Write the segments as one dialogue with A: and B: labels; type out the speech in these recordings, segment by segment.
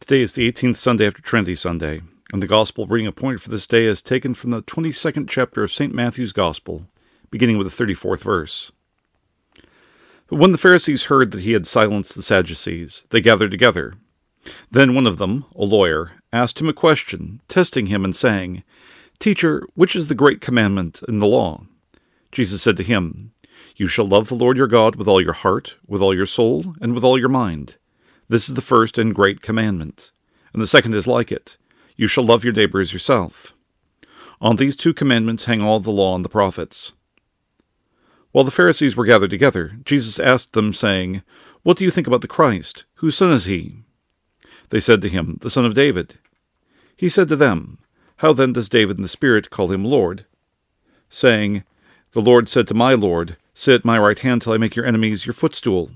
A: Today is the 18th Sunday after Trinity Sunday, and the Gospel reading appointed for this day is taken from the 22nd chapter of St. Matthew's Gospel, beginning with the 34th verse. But when the Pharisees heard that he had silenced the Sadducees, they gathered together. Then one of them, a lawyer, asked him a question, testing him and saying, Teacher, which is the great commandment in the law? Jesus said to him, You shall love the Lord your God with all your heart, with all your soul, and with all your mind. This is the first and great commandment. And the second is like it You shall love your neighbor as yourself. On these two commandments hang all the law and the prophets. While the Pharisees were gathered together, Jesus asked them, saying, What do you think about the Christ? Whose son is he? They said to him, The son of David. He said to them, How then does David in the Spirit call him Lord? Saying, The Lord said to my Lord, Sit at my right hand till I make your enemies your footstool.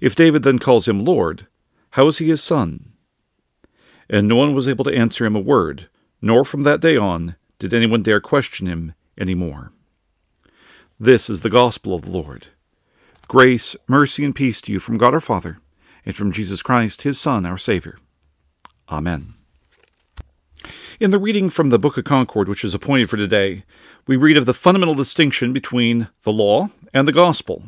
A: If David then calls him Lord, how is he his son? And no one was able to answer him a word, nor from that day on did anyone dare question him any more. This is the gospel of the Lord. Grace, mercy, and peace to you from God our Father, and from Jesus Christ, his Son, our Savior. Amen. In the reading from the Book of Concord, which is appointed for today, we read of the fundamental distinction between the law and the gospel.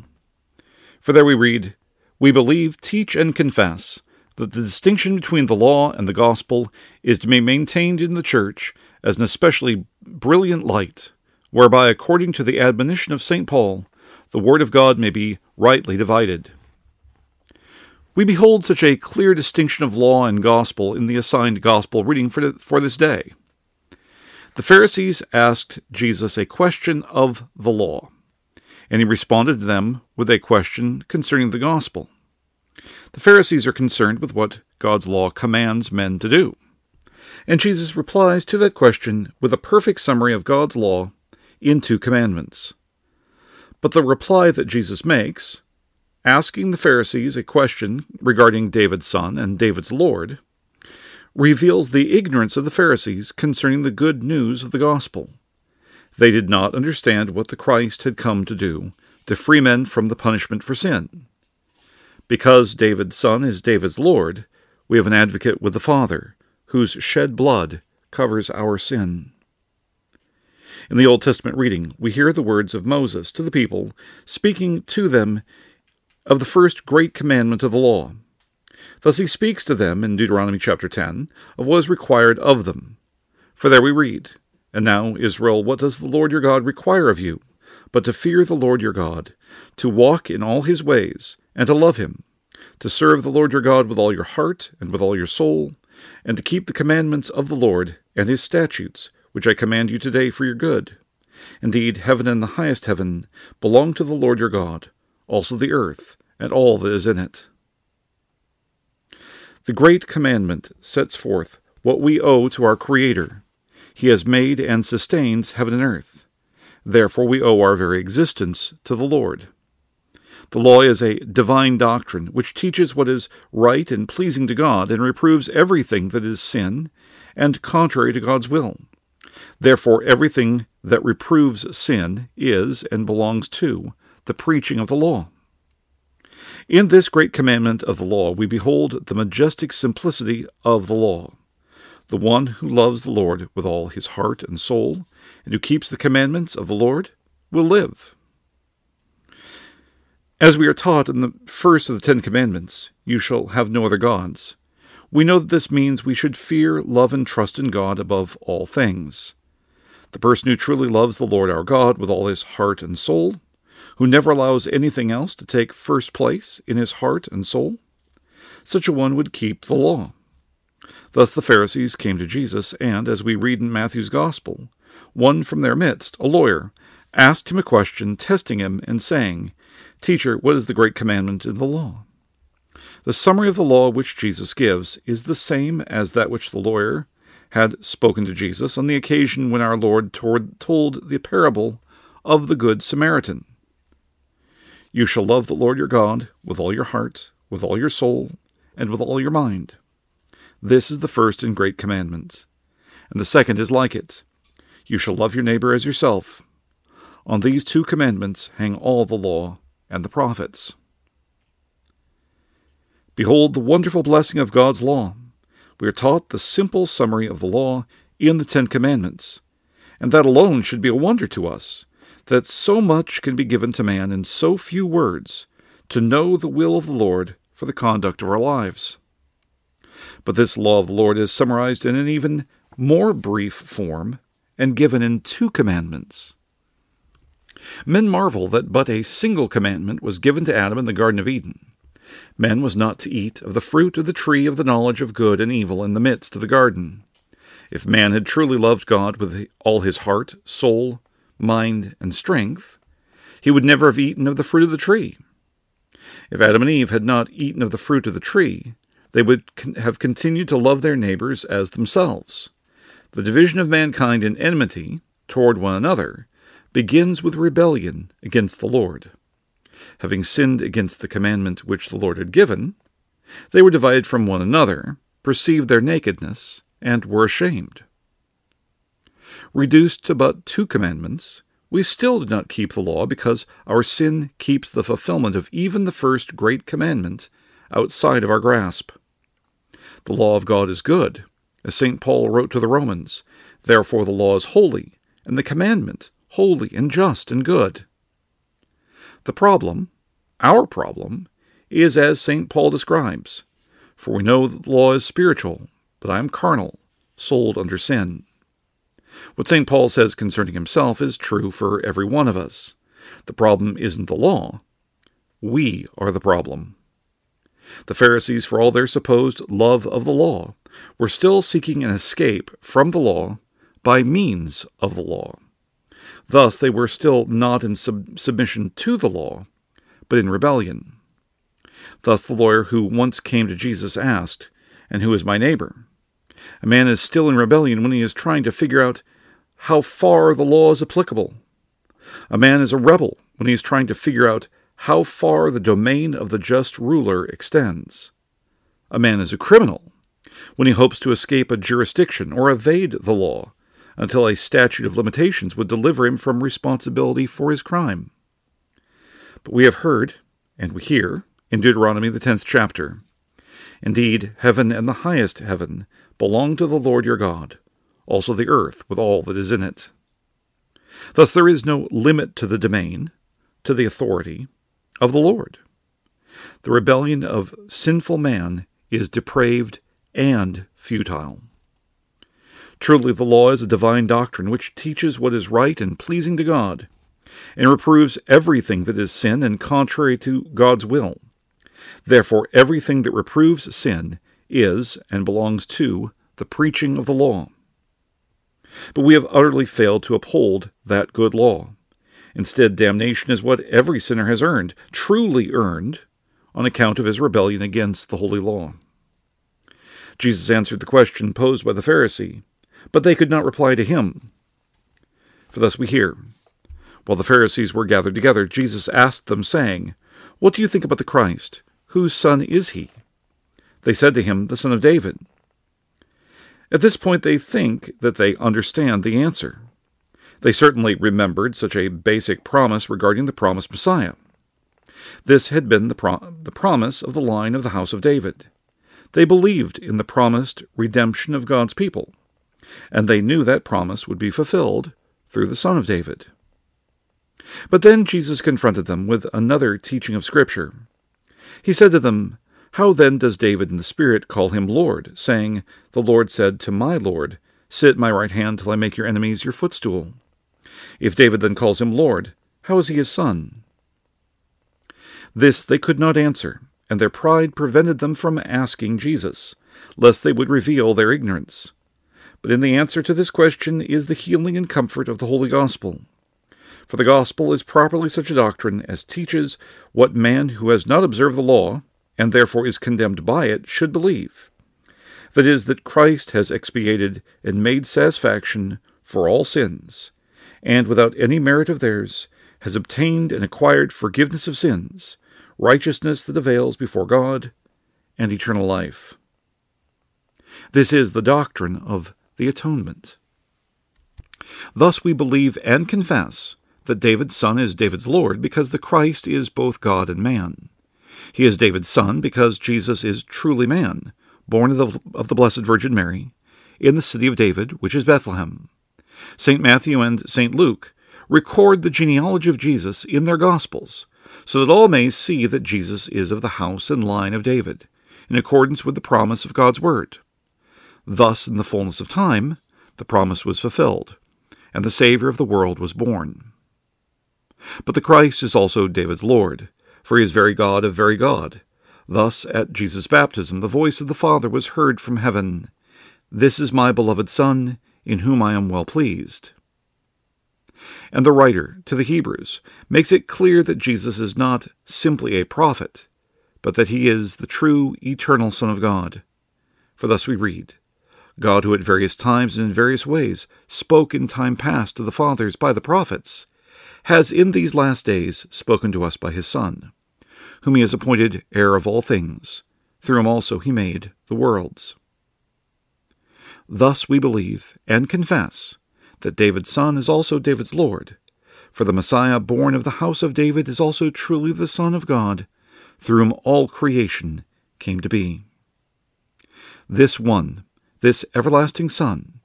A: For there we read, We believe, teach, and confess that the distinction between the law and the gospel is to be maintained in the Church as an especially brilliant light, whereby, according to the admonition of St. Paul, the Word of God may be rightly divided. We behold such a clear distinction of law and gospel in the assigned gospel reading for, for this day. The Pharisees asked Jesus a question of the law, and he responded to them with a question concerning the gospel. The Pharisees are concerned with what God's law commands men to do. And Jesus replies to that question with a perfect summary of God's law in two commandments. But the reply that Jesus makes, asking the Pharisees a question regarding David's son and David's Lord, reveals the ignorance of the Pharisees concerning the good news of the gospel. They did not understand what the Christ had come to do to free men from the punishment for sin. Because David's son is David's Lord, we have an advocate with the Father, whose shed blood covers our sin. In the Old Testament reading, we hear the words of Moses to the people, speaking to them of the first great commandment of the law. Thus he speaks to them in Deuteronomy chapter 10 of what is required of them. For there we read, And now, Israel, what does the Lord your God require of you? But to fear the Lord your God, to walk in all his ways, and to love him, to serve the Lord your God with all your heart and with all your soul, and to keep the commandments of the Lord and his statutes, which I command you today for your good. Indeed, heaven and the highest heaven belong to the Lord your God, also the earth and all that is in it. The Great Commandment sets forth what we owe to our Creator. He has made and sustains heaven and earth. Therefore, we owe our very existence to the Lord. The law is a divine doctrine which teaches what is right and pleasing to God and reproves everything that is sin and contrary to God's will. Therefore, everything that reproves sin is and belongs to the preaching of the law. In this great commandment of the law, we behold the majestic simplicity of the law. The one who loves the Lord with all his heart and soul, and who keeps the commandments of the Lord, will live. As we are taught in the first of the Ten Commandments, you shall have no other gods, we know that this means we should fear, love, and trust in God above all things. The person who truly loves the Lord our God with all his heart and soul who never allows anything else to take first place in his heart and soul? Such a one would keep the law. Thus the Pharisees came to Jesus, and, as we read in Matthew's Gospel, one from their midst, a lawyer, asked him a question, testing him, and saying, Teacher, what is the great commandment in the law? The summary of the law which Jesus gives is the same as that which the lawyer had spoken to Jesus on the occasion when our Lord told the parable of the Good Samaritan. You shall love the Lord your God with all your heart, with all your soul, and with all your mind. This is the first and great commandment. And the second is like it You shall love your neighbor as yourself. On these two commandments hang all the law and the prophets. Behold the wonderful blessing of God's law. We are taught the simple summary of the law in the Ten Commandments, and that alone should be a wonder to us, that so much can be given to man in so few words to know the will of the Lord for the conduct of our lives. But this law of the Lord is summarized in an even more brief form and given in two commandments. Men marvel that but a single commandment was given to Adam in the Garden of Eden. Man was not to eat of the fruit of the tree of the knowledge of good and evil in the midst of the garden. If man had truly loved God with all his heart, soul, mind, and strength, he would never have eaten of the fruit of the tree. If Adam and Eve had not eaten of the fruit of the tree, they would have continued to love their neighbors as themselves. The division of mankind in enmity toward one another begins with rebellion against the Lord. Having sinned against the commandment which the Lord had given, they were divided from one another, perceived their nakedness, and were ashamed. Reduced to but two commandments, we still did not keep the law because our sin keeps the fulfillment of even the first great commandment outside of our grasp. The law of God is good, as St. Paul wrote to the Romans. Therefore, the law is holy, and the commandment holy and just and good. The problem, our problem, is as St. Paul describes For we know that the law is spiritual, but I am carnal, sold under sin. What St. Paul says concerning himself is true for every one of us. The problem isn't the law. We are the problem. The Pharisees, for all their supposed love of the law, were still seeking an escape from the law by means of the law. Thus, they were still not in sub- submission to the law, but in rebellion. Thus, the lawyer who once came to Jesus asked, And who is my neighbor? A man is still in rebellion when he is trying to figure out how far the law is applicable. A man is a rebel when he is trying to figure out how far the domain of the just ruler extends. A man is a criminal when he hopes to escape a jurisdiction or evade the law until a statute of limitations would deliver him from responsibility for his crime. But we have heard, and we hear, in Deuteronomy the tenth chapter, Indeed, heaven and the highest heaven belong to the Lord your God, also the earth with all that is in it. Thus there is no limit to the domain, to the authority of the Lord. The rebellion of sinful man is depraved and futile. Truly, the law is a divine doctrine which teaches what is right and pleasing to God, and reproves everything that is sin and contrary to God's will. Therefore, everything that reproves sin is and belongs to the preaching of the law. But we have utterly failed to uphold that good law. Instead, damnation is what every sinner has earned, truly earned, on account of his rebellion against the holy law. Jesus answered the question posed by the Pharisee, but they could not reply to him. For thus we hear While the Pharisees were gathered together, Jesus asked them, saying, What do you think about the Christ? Whose son is he? They said to him, The son of David. At this point, they think that they understand the answer. They certainly remembered such a basic promise regarding the promised Messiah. This had been the, the promise of the line of the house of David. They believed in the promised redemption of God's people, and they knew that promise would be fulfilled through the Son of David. But then Jesus confronted them with another teaching of Scripture. He said to them, how then does David in the Spirit call him Lord, saying, The Lord said to my Lord, Sit at my right hand till I make your enemies your footstool? If David then calls him Lord, how is he his son? This they could not answer, and their pride prevented them from asking Jesus, lest they would reveal their ignorance. But in the answer to this question is the healing and comfort of the Holy Gospel. For the Gospel is properly such a doctrine as teaches what man who has not observed the law, and therefore is condemned by it, should believe. That is, that Christ has expiated and made satisfaction for all sins, and without any merit of theirs, has obtained and acquired forgiveness of sins, righteousness that avails before God, and eternal life. This is the doctrine of the atonement. Thus we believe and confess that David's son is David's Lord because the Christ is both God and man. He is David's son because Jesus is truly man, born of the, of the Blessed Virgin Mary, in the city of David, which is Bethlehem. St. Matthew and St. Luke record the genealogy of Jesus in their Gospels, so that all may see that Jesus is of the house and line of David, in accordance with the promise of God's Word. Thus, in the fullness of time, the promise was fulfilled, and the Saviour of the world was born. But the Christ is also David's Lord, for he is very God of very God. Thus, at Jesus' baptism, the voice of the Father was heard from heaven This is my beloved Son, in whom I am well pleased. And the writer to the Hebrews makes it clear that Jesus is not simply a prophet, but that he is the true, eternal Son of God. For thus we read God, who at various times and in various ways spoke in time past to the fathers by the prophets, has in these last days spoken to us by his Son, whom he has appointed heir of all things. Through him also he made the worlds. Thus we believe and confess that David's son is also David's Lord, for the Messiah born of the house of David is also truly the Son of God, through whom all creation came to be. This one, this everlasting Son,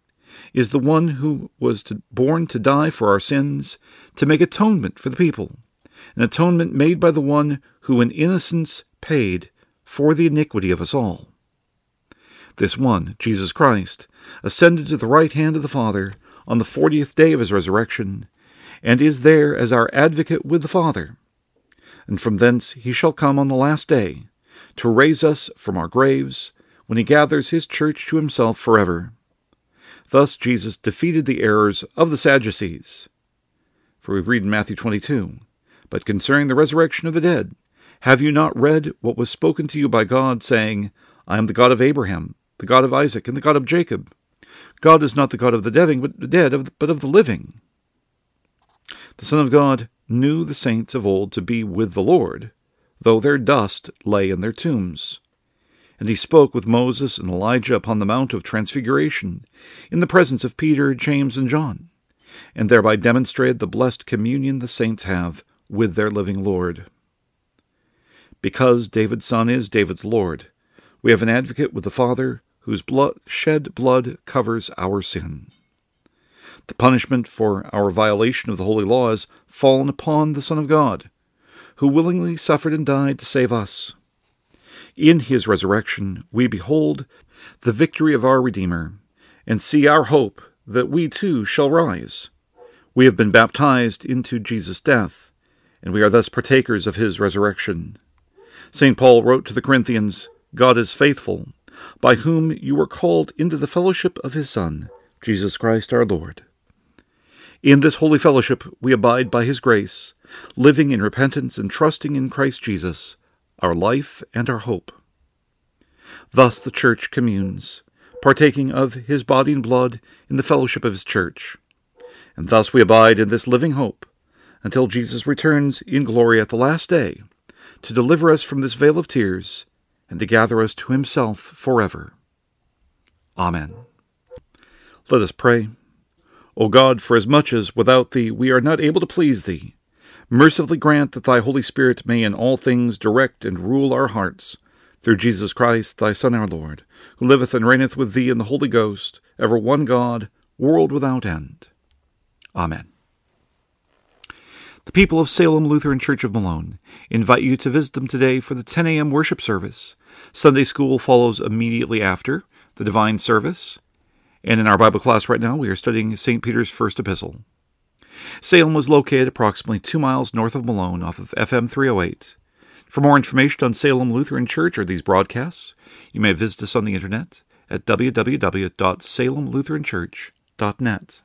A: is the one who was to, born to die for our sins, to make atonement for the people, an atonement made by the one who in innocence paid for the iniquity of us all. This one, Jesus Christ, ascended to the right hand of the Father on the fortieth day of his resurrection, and is there as our advocate with the Father. And from thence he shall come on the last day, to raise us from our graves, when he gathers his church to himself forever. Thus Jesus defeated the errors of the Sadducees. For we read in Matthew 22, But concerning the resurrection of the dead, have you not read what was spoken to you by God, saying, I am the God of Abraham, the God of Isaac, and the God of Jacob? God is not the God of the dead, but of the living. The Son of God knew the saints of old to be with the Lord, though their dust lay in their tombs. And he spoke with Moses and Elijah upon the Mount of Transfiguration, in the presence of Peter, James, and John, and thereby demonstrated the blessed communion the saints have with their living Lord. Because David's Son is David's Lord, we have an advocate with the Father whose blood, shed blood covers our sin. The punishment for our violation of the holy law has fallen upon the Son of God, who willingly suffered and died to save us. In his resurrection, we behold the victory of our Redeemer, and see our hope that we too shall rise. We have been baptized into Jesus' death, and we are thus partakers of his resurrection. St. Paul wrote to the Corinthians, God is faithful by whom you were called into the fellowship of his Son, Jesus Christ our Lord. In this holy fellowship we abide by his grace, living in repentance and trusting in Christ Jesus, our life and our hope. Thus the Church communes, partaking of his body and blood in the fellowship of his Church. And thus we abide in this living hope until Jesus returns in glory at the last day to deliver us from this vale of tears and to gather us to himself forever. Amen. Let us pray. O God, for as much as without thee we are not able to please thee, mercifully grant that thy Holy Spirit may in all things direct and rule our hearts, through Jesus Christ, thy Son, our Lord, who liveth and reigneth with thee in the Holy Ghost, ever one God, world without end. Amen. The people of Salem Lutheran Church of Malone invite you to visit them today for the 10 a.m. worship service Sunday school follows immediately after the divine service. And in our Bible class right now, we are studying St. Peter's first epistle. Salem was located approximately two miles north of Malone off of FM 308. For more information on Salem Lutheran Church or these broadcasts, you may visit us on the internet at www.salemlutheranchurch.net.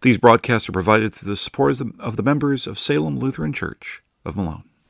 A: These broadcasts are provided through the support of the members of Salem Lutheran Church of Malone.